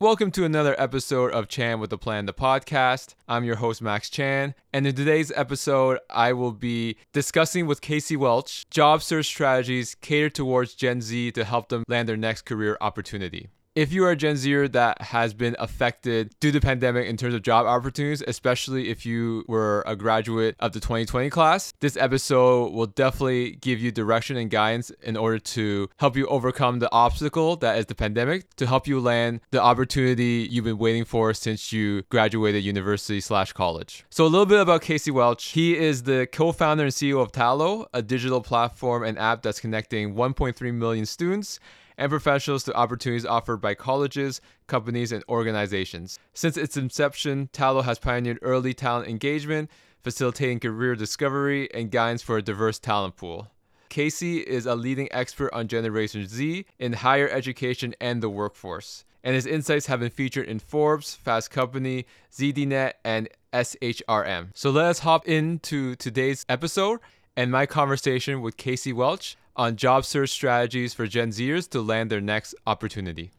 Welcome to another episode of Chan with a Plan, the podcast. I'm your host, Max Chan. And in today's episode, I will be discussing with Casey Welch job search strategies catered towards Gen Z to help them land their next career opportunity if you are a Gen Zer that has been affected due to the pandemic in terms of job opportunities, especially if you were a graduate of the 2020 class, this episode will definitely give you direction and guidance in order to help you overcome the obstacle that is the pandemic, to help you land the opportunity you've been waiting for since you graduated university slash college. So a little bit about Casey Welch. He is the co-founder and CEO of Tallo, a digital platform and app that's connecting 1.3 million students and professionals to opportunities offered by colleges, companies, and organizations. Since its inception, Tallo has pioneered early talent engagement, facilitating career discovery and guidance for a diverse talent pool. Casey is a leading expert on Generation Z in higher education and the workforce, and his insights have been featured in Forbes, Fast Company, ZDNet, and SHRM. So let us hop into today's episode and my conversation with Casey Welch on job search strategies for Gen Zers to land their next opportunity.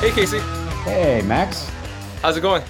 Hey, Casey. Hey, Max. How's it going?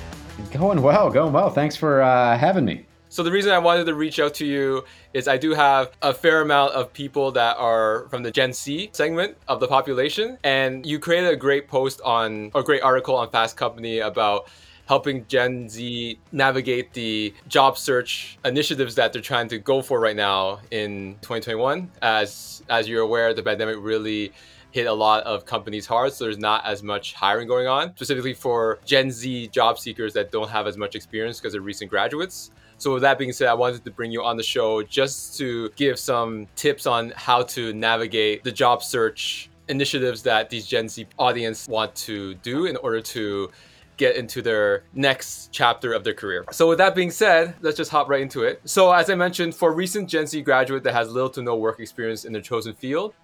Going well, going well. Thanks for uh, having me. So the reason I wanted to reach out to you is I do have a fair amount of people that are from the Gen Z segment of the population, and you created a great post on or great article on Fast Company about helping Gen Z navigate the job search initiatives that they're trying to go for right now in 2021. As as you're aware, the pandemic really hit a lot of companies hard, so there's not as much hiring going on, specifically for Gen Z job seekers that don't have as much experience because they're recent graduates. So, with that being said, I wanted to bring you on the show just to give some tips on how to navigate the job search initiatives that these Gen Z audience want to do in order to get into their next chapter of their career. So with that being said, let's just hop right into it. So as I mentioned, for recent Gen Z graduate that has little to no work experience in their chosen field,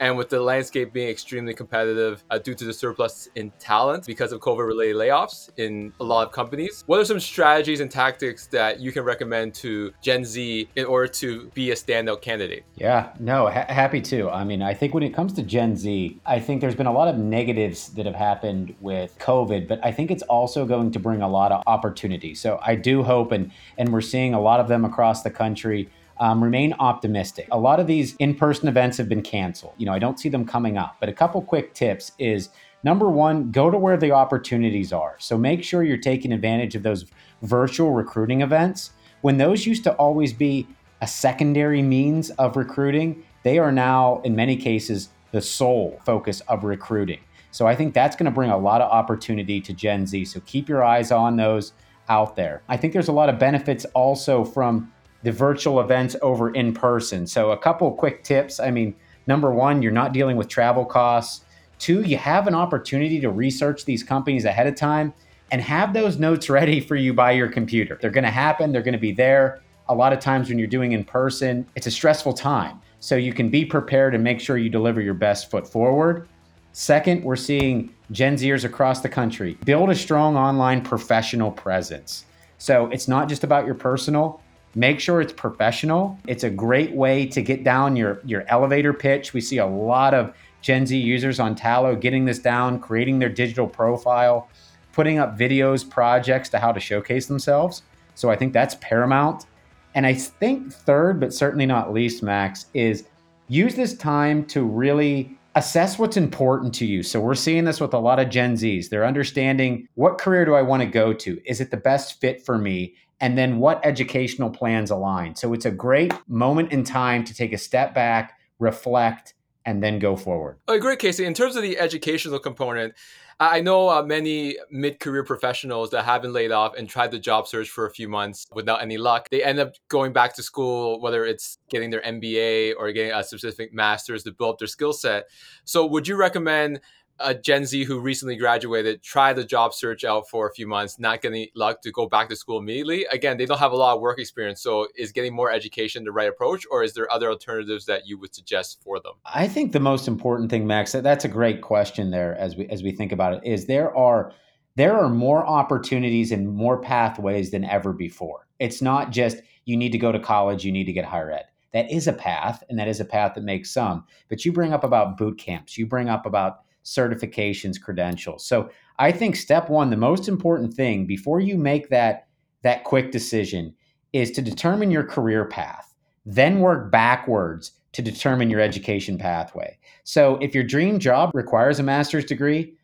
and with the landscape being extremely competitive uh, due to the surplus in talent because of COVID related layoffs in a lot of companies, what are some strategies and tactics that you can recommend to Gen Z in order to be a standout candidate? Yeah, no, ha- happy to. I mean, I think when it comes to Gen Z, I think there's been a lot of negatives that have happened with COVID, but I think it's also going to bring a lot of opportunity. So I do hope, and, and we're seeing a lot of them across the country um, remain optimistic. A lot of these in person events have been canceled. You know, I don't see them coming up. But a couple quick tips is number one, go to where the opportunities are. So make sure you're taking advantage of those virtual recruiting events. When those used to always be a secondary means of recruiting, they are now, in many cases, the sole focus of recruiting. So I think that's going to bring a lot of opportunity to Gen Z. So keep your eyes on those out there. I think there's a lot of benefits also from the virtual events over in person. So, a couple quick tips. I mean, number one, you're not dealing with travel costs. Two, you have an opportunity to research these companies ahead of time and have those notes ready for you by your computer. They're going to happen, they're going to be there. A lot of times when you're doing in person, it's a stressful time. So, you can be prepared and make sure you deliver your best foot forward. Second, we're seeing Gen Zers across the country build a strong online professional presence. So, it's not just about your personal, Make sure it's professional. It's a great way to get down your, your elevator pitch. We see a lot of Gen Z users on Tallo getting this down, creating their digital profile, putting up videos, projects to how to showcase themselves. So I think that's paramount. And I think third, but certainly not least, Max, is use this time to really assess what's important to you. So we're seeing this with a lot of Gen Zs. They're understanding what career do I want to go to? Is it the best fit for me? And then what educational plans align. So it's a great moment in time to take a step back, reflect, and then go forward. Oh, great, Casey. In terms of the educational component, I know uh, many mid career professionals that have been laid off and tried the job search for a few months without any luck. They end up going back to school, whether it's getting their MBA or getting a specific master's to build up their skill set. So, would you recommend a Gen Z who recently graduated try the job search out for a few months, not getting luck to go back to school immediately. Again, they don't have a lot of work experience. So is getting more education the right approach, or is there other alternatives that you would suggest for them? I think the most important thing, Max, that's a great question there as we as we think about it, is there are there are more opportunities and more pathways than ever before. It's not just you need to go to college, you need to get higher ed. That is a path, and that is a path that makes some. But you bring up about boot camps, you bring up about certifications, credentials. So I think step one, the most important thing before you make that that quick decision is to determine your career path, then work backwards to determine your education pathway. So if your dream job requires a master's degree,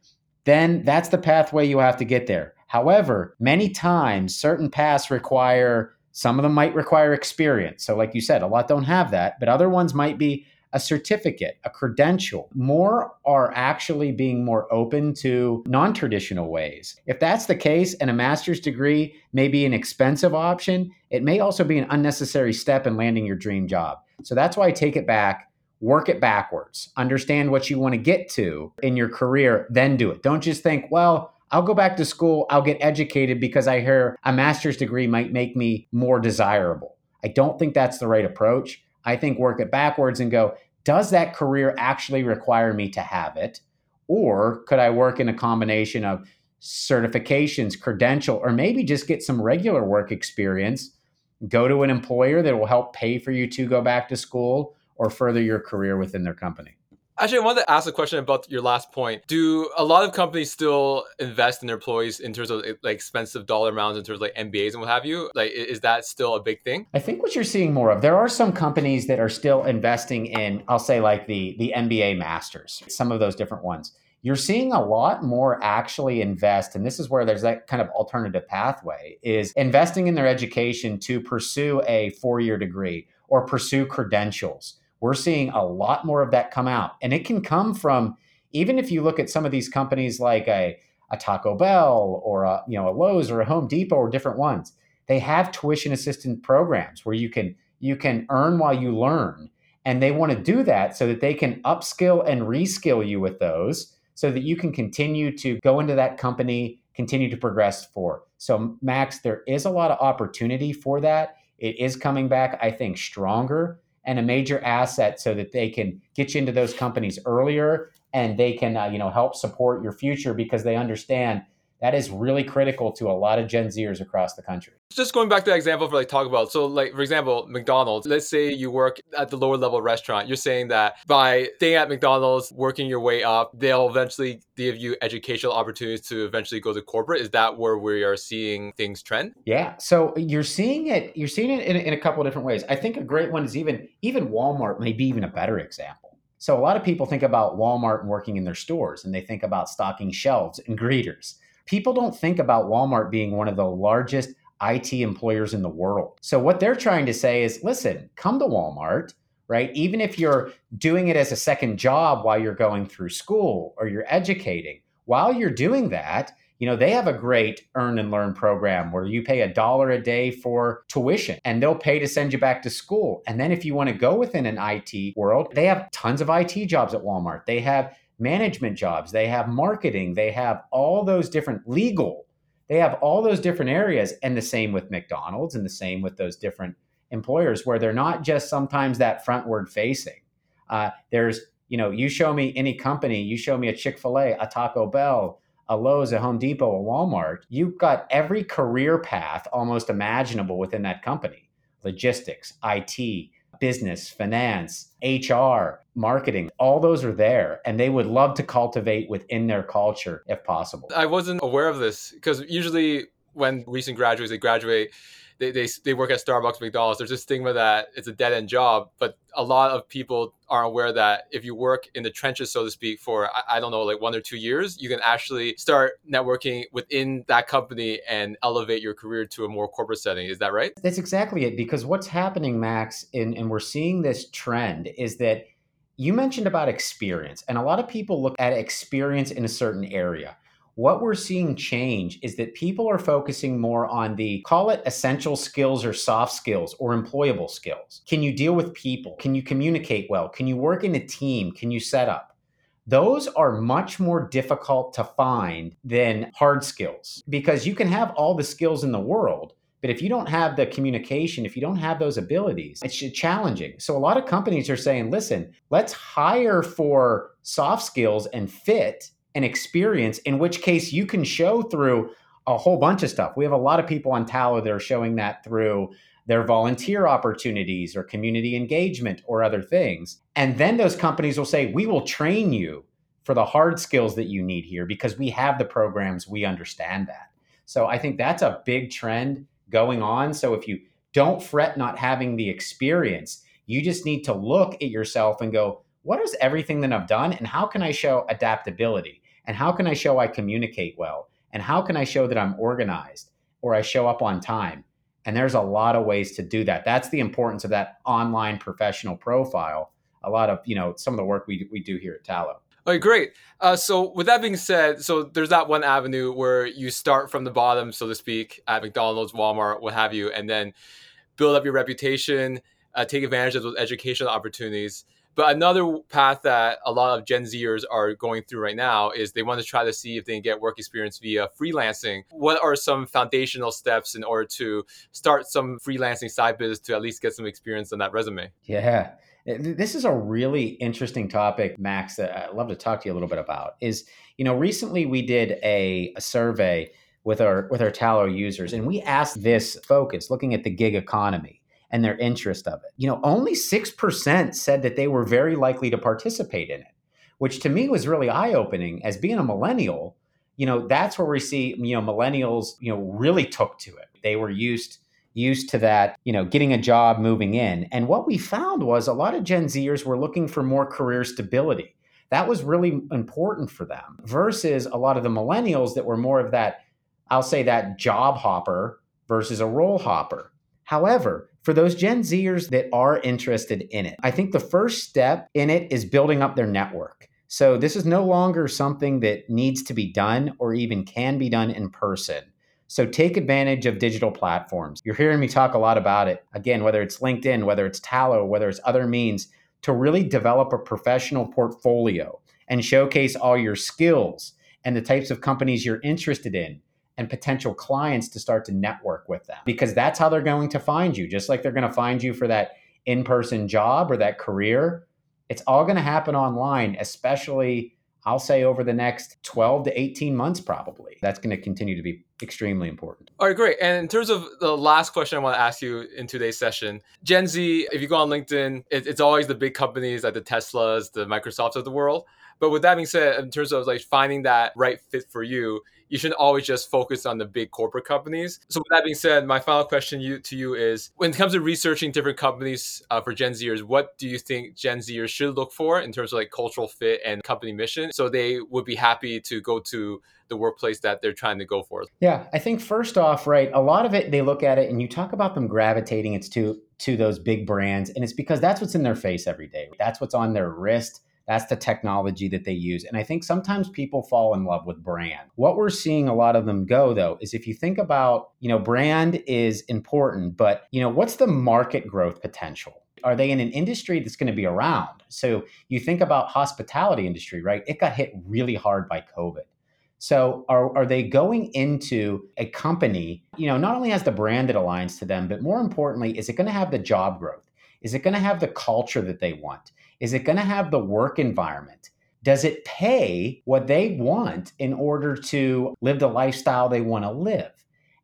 then that's the pathway you have to get there. However, many times certain paths require, some of them might require experience. So, like you said, a lot don't have that, but other ones might be a certificate, a credential. More are actually being more open to non traditional ways. If that's the case and a master's degree may be an expensive option, it may also be an unnecessary step in landing your dream job. So that's why I take it back work it backwards, understand what you want to get to in your career, then do it. Don't just think, well, I'll go back to school, I'll get educated because I hear a master's degree might make me more desirable. I don't think that's the right approach. I think work it backwards and go, does that career actually require me to have it? Or could I work in a combination of certifications, credential, or maybe just get some regular work experience? Go to an employer that will help pay for you to go back to school or further your career within their company. Actually, I wanted to ask a question about your last point. Do a lot of companies still invest in their employees in terms of like expensive dollar amounts, in terms of like MBAs and what have you? Like, is that still a big thing? I think what you're seeing more of, there are some companies that are still investing in, I'll say, like the the MBA masters, some of those different ones. You're seeing a lot more actually invest, and this is where there's that kind of alternative pathway, is investing in their education to pursue a four year degree or pursue credentials we're seeing a lot more of that come out. And it can come from, even if you look at some of these companies like a, a Taco Bell or a, you know, a Lowe's or a Home Depot or different ones, they have tuition assistance programs where you can you can earn while you learn. And they want to do that so that they can upskill and reskill you with those so that you can continue to go into that company, continue to progress forward. So, Max, there is a lot of opportunity for that. It is coming back, I think, stronger and a major asset so that they can get you into those companies earlier and they can uh, you know help support your future because they understand that is really critical to a lot of Gen Zers across the country. Just going back to that example for like Taco about. So like for example, McDonald's, let's say you work at the lower level restaurant. You're saying that by staying at McDonald's, working your way up, they'll eventually give you educational opportunities to eventually go to corporate. Is that where we are seeing things trend? Yeah. So you're seeing it, you're seeing it in, in a couple of different ways. I think a great one is even even Walmart may be even a better example. So a lot of people think about Walmart and working in their stores and they think about stocking shelves and greeters people don't think about Walmart being one of the largest IT employers in the world. So what they're trying to say is, listen, come to Walmart, right? Even if you're doing it as a second job while you're going through school or you're educating, while you're doing that, you know, they have a great earn and learn program where you pay a dollar a day for tuition and they'll pay to send you back to school. And then if you want to go within an IT world, they have tons of IT jobs at Walmart. They have management jobs, they have marketing, they have all those different legal, they have all those different areas. And the same with McDonald's and the same with those different employers where they're not just sometimes that frontward facing. Uh, there's, you know, you show me any company, you show me a Chick fil A, a Taco Bell, a Lowe's, a Home Depot, a Walmart, you've got every career path almost imaginable within that company logistics, IT, business, finance, HR, marketing, all those are there and they would love to cultivate within their culture if possible. I wasn't aware of this because usually when recent graduates they graduate they, they, they work at Starbucks, McDonald's. There's a stigma that it's a dead end job, but a lot of people aren't aware that if you work in the trenches, so to speak, for I, I don't know, like one or two years, you can actually start networking within that company and elevate your career to a more corporate setting. Is that right? That's exactly it. Because what's happening, Max, and, and we're seeing this trend is that you mentioned about experience, and a lot of people look at experience in a certain area what we're seeing change is that people are focusing more on the call it essential skills or soft skills or employable skills. Can you deal with people? Can you communicate well? Can you work in a team? Can you set up? Those are much more difficult to find than hard skills because you can have all the skills in the world. But if you don't have the communication, if you don't have those abilities, it's challenging. So a lot of companies are saying, listen, let's hire for soft skills and fit and experience, in which case you can show through a whole bunch of stuff. We have a lot of people on Tallo that are showing that through their volunteer opportunities or community engagement or other things. And then those companies will say, We will train you for the hard skills that you need here because we have the programs, we understand that. So I think that's a big trend going on. So if you don't fret not having the experience, you just need to look at yourself and go, what is everything that I've done and how can I show adaptability? And how can I show I communicate well? And how can I show that I'm organized or I show up on time? And there's a lot of ways to do that. That's the importance of that online professional profile. A lot of, you know, some of the work we, we do here at Tallo. Okay, great. Uh, so with that being said, so there's that one avenue where you start from the bottom, so to speak, at McDonald's, Walmart, what have you, and then build up your reputation, uh, take advantage of those educational opportunities. But another path that a lot of Gen Zers are going through right now is they want to try to see if they can get work experience via freelancing. What are some foundational steps in order to start some freelancing side business to at least get some experience on that resume? Yeah. Eh, this is a really interesting topic, Max, that I'd love to talk to you a little bit about. Is, you know, recently we did a, a survey with our with our Tallo users, and we asked this focus, looking at the gig economy and their interest of it. You know, only 6% said that they were very likely to participate in it, which to me was really eye-opening as being a millennial, you know, that's where we see, you know, millennials, you know, really took to it. They were used used to that, you know, getting a job, moving in. And what we found was a lot of Gen Zers were looking for more career stability. That was really important for them versus a lot of the millennials that were more of that, I'll say that job hopper versus a role hopper. However, for those Gen Zers that are interested in it, I think the first step in it is building up their network. So this is no longer something that needs to be done or even can be done in person. So take advantage of digital platforms. You're hearing me talk a lot about it. Again, whether it's LinkedIn, whether it's Tallo, whether it's other means, to really develop a professional portfolio and showcase all your skills and the types of companies you're interested in and potential clients to start to network with them because that's how they're going to find you. Just like they're going to find you for that in person job or that career, it's all going to happen online, especially, I'll say, over the next 12 to 18 months, probably. That's going to continue to be extremely important. All right, great. And in terms of the last question I want to ask you in today's session, Gen Z, if you go on LinkedIn, it, it's always the big companies like the Teslas, the Microsofts of the world. But with that being said, in terms of like finding that right fit for you, you shouldn't always just focus on the big corporate companies. So with that being said, my final question you, to you is: when it comes to researching different companies uh, for Gen Zers, what do you think Gen Zers should look for in terms of like cultural fit and company mission, so they would be happy to go to the workplace that they're trying to go for? Yeah, I think first off, right, a lot of it they look at it and you talk about them gravitating it's to to those big brands, and it's because that's what's in their face every day. That's what's on their wrist that's the technology that they use. And I think sometimes people fall in love with brand. What we're seeing a lot of them go though is if you think about, you know, brand is important, but you know, what's the market growth potential? Are they in an industry that's going to be around? So you think about hospitality industry, right? It got hit really hard by COVID. So are, are they going into a company, you know, not only has the brand that aligns to them, but more importantly, is it going to have the job growth? Is it going to have the culture that they want? Is it going to have the work environment? Does it pay what they want in order to live the lifestyle they want to live?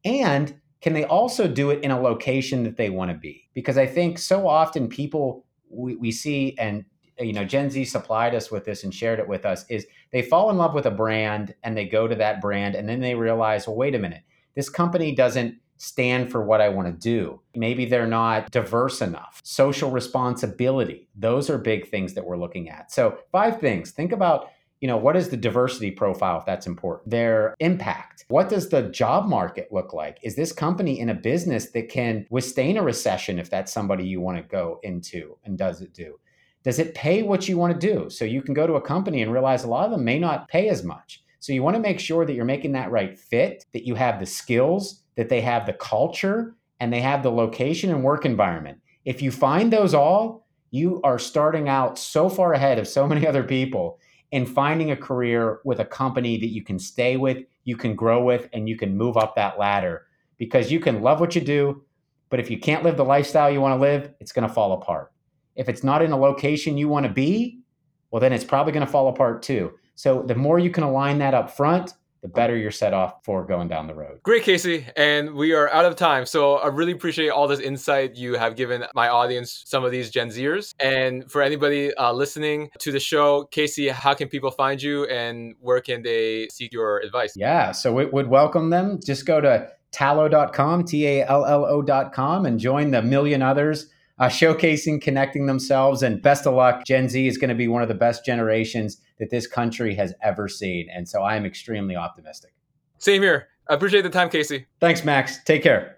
And can they also do it in a location that they want to be? Because I think so often people we, we see, and you know, Gen Z supplied us with this and shared it with us, is they fall in love with a brand and they go to that brand and then they realize, well, wait a minute, this company doesn't stand for what I want to do. Maybe they're not diverse enough. Social responsibility. Those are big things that we're looking at. So, five things. Think about you know what is the diversity profile if that's important their impact what does the job market look like is this company in a business that can withstand a recession if that's somebody you want to go into and does it do does it pay what you want to do so you can go to a company and realize a lot of them may not pay as much so you want to make sure that you're making that right fit that you have the skills that they have the culture and they have the location and work environment. If you find those all, you are starting out so far ahead of so many other people in finding a career with a company that you can stay with, you can grow with, and you can move up that ladder because you can love what you do. But if you can't live the lifestyle you want to live, it's going to fall apart. If it's not in a location you want to be, well, then it's probably going to fall apart too. So the more you can align that up front, the better you're set off for going down the road. Great, Casey. And we are out of time. So I really appreciate all this insight you have given my audience, some of these Gen Zers. And for anybody uh, listening to the show, Casey, how can people find you and where can they seek your advice? Yeah, so it would welcome them. Just go to tallo.com, T A L L O.com, and join the million others uh, showcasing, connecting themselves. And best of luck. Gen Z is going to be one of the best generations that this country has ever seen. And so I am extremely optimistic. Same here. I appreciate the time, Casey. Thanks, Max. Take care.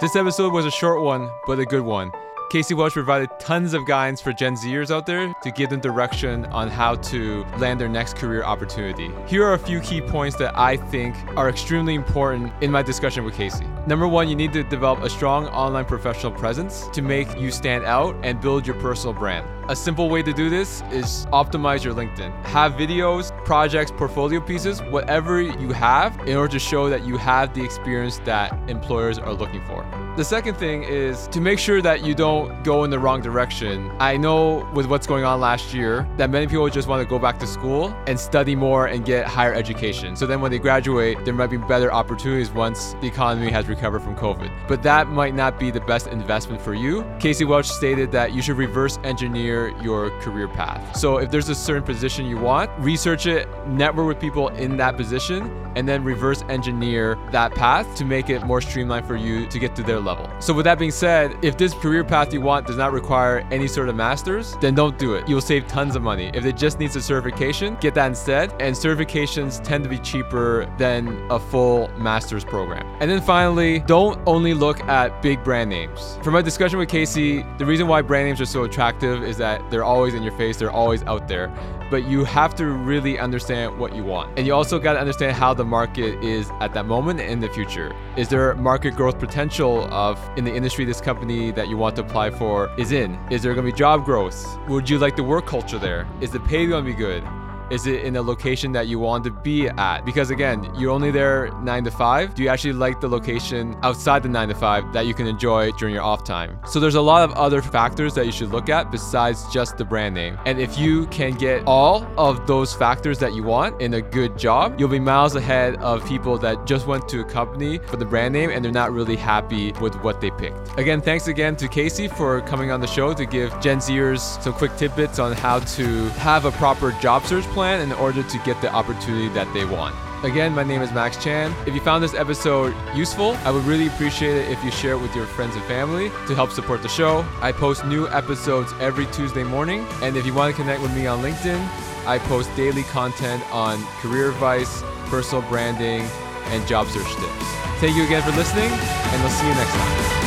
This episode was a short one, but a good one. Casey Welch provided tons of guidance for Gen Zers out there to give them direction on how to land their next career opportunity. Here are a few key points that I think are extremely important in my discussion with Casey. Number one, you need to develop a strong online professional presence to make you stand out and build your personal brand. A simple way to do this is optimize your LinkedIn. Have videos, projects, portfolio pieces, whatever you have in order to show that you have the experience that employers are looking for. The second thing is to make sure that you don't go in the wrong direction. I know with what's going on last year that many people just want to go back to school and study more and get higher education. So then when they graduate, there might be better opportunities once the economy has recovered from COVID. But that might not be the best investment for you. Casey Welch stated that you should reverse engineer your career path. So if there's a certain position you want, research it, network with people in that position, and then reverse engineer that path to make it more streamlined for you to get to their level. So with that being said, if this career path you want does not require any sort of masters, then don't do it. You'll save tons of money. If it just needs a certification, get that instead. And certifications tend to be cheaper than a full master's program. And then finally, don't only look at big brand names. From my discussion with Casey, the reason why brand names are so attractive is that they're always in your face, they're always out there but you have to really understand what you want. And you also got to understand how the market is at that moment in the future. Is there market growth potential of in the industry this company that you want to apply for is in? Is there going to be job growth? Would you like the work culture there? Is the pay going to be good? Is it in a location that you want to be at? Because again, you're only there nine to five. Do you actually like the location outside the nine to five that you can enjoy during your off time? So there's a lot of other factors that you should look at besides just the brand name. And if you can get all of those factors that you want in a good job, you'll be miles ahead of people that just went to a company for the brand name and they're not really happy with what they picked. Again, thanks again to Casey for coming on the show to give Gen Zers some quick tidbits on how to have a proper job search plan plan in order to get the opportunity that they want. Again, my name is Max Chan. If you found this episode useful, I would really appreciate it if you share it with your friends and family to help support the show. I post new episodes every Tuesday morning, and if you want to connect with me on LinkedIn, I post daily content on career advice, personal branding, and job search tips. Thank you again for listening, and I'll see you next time.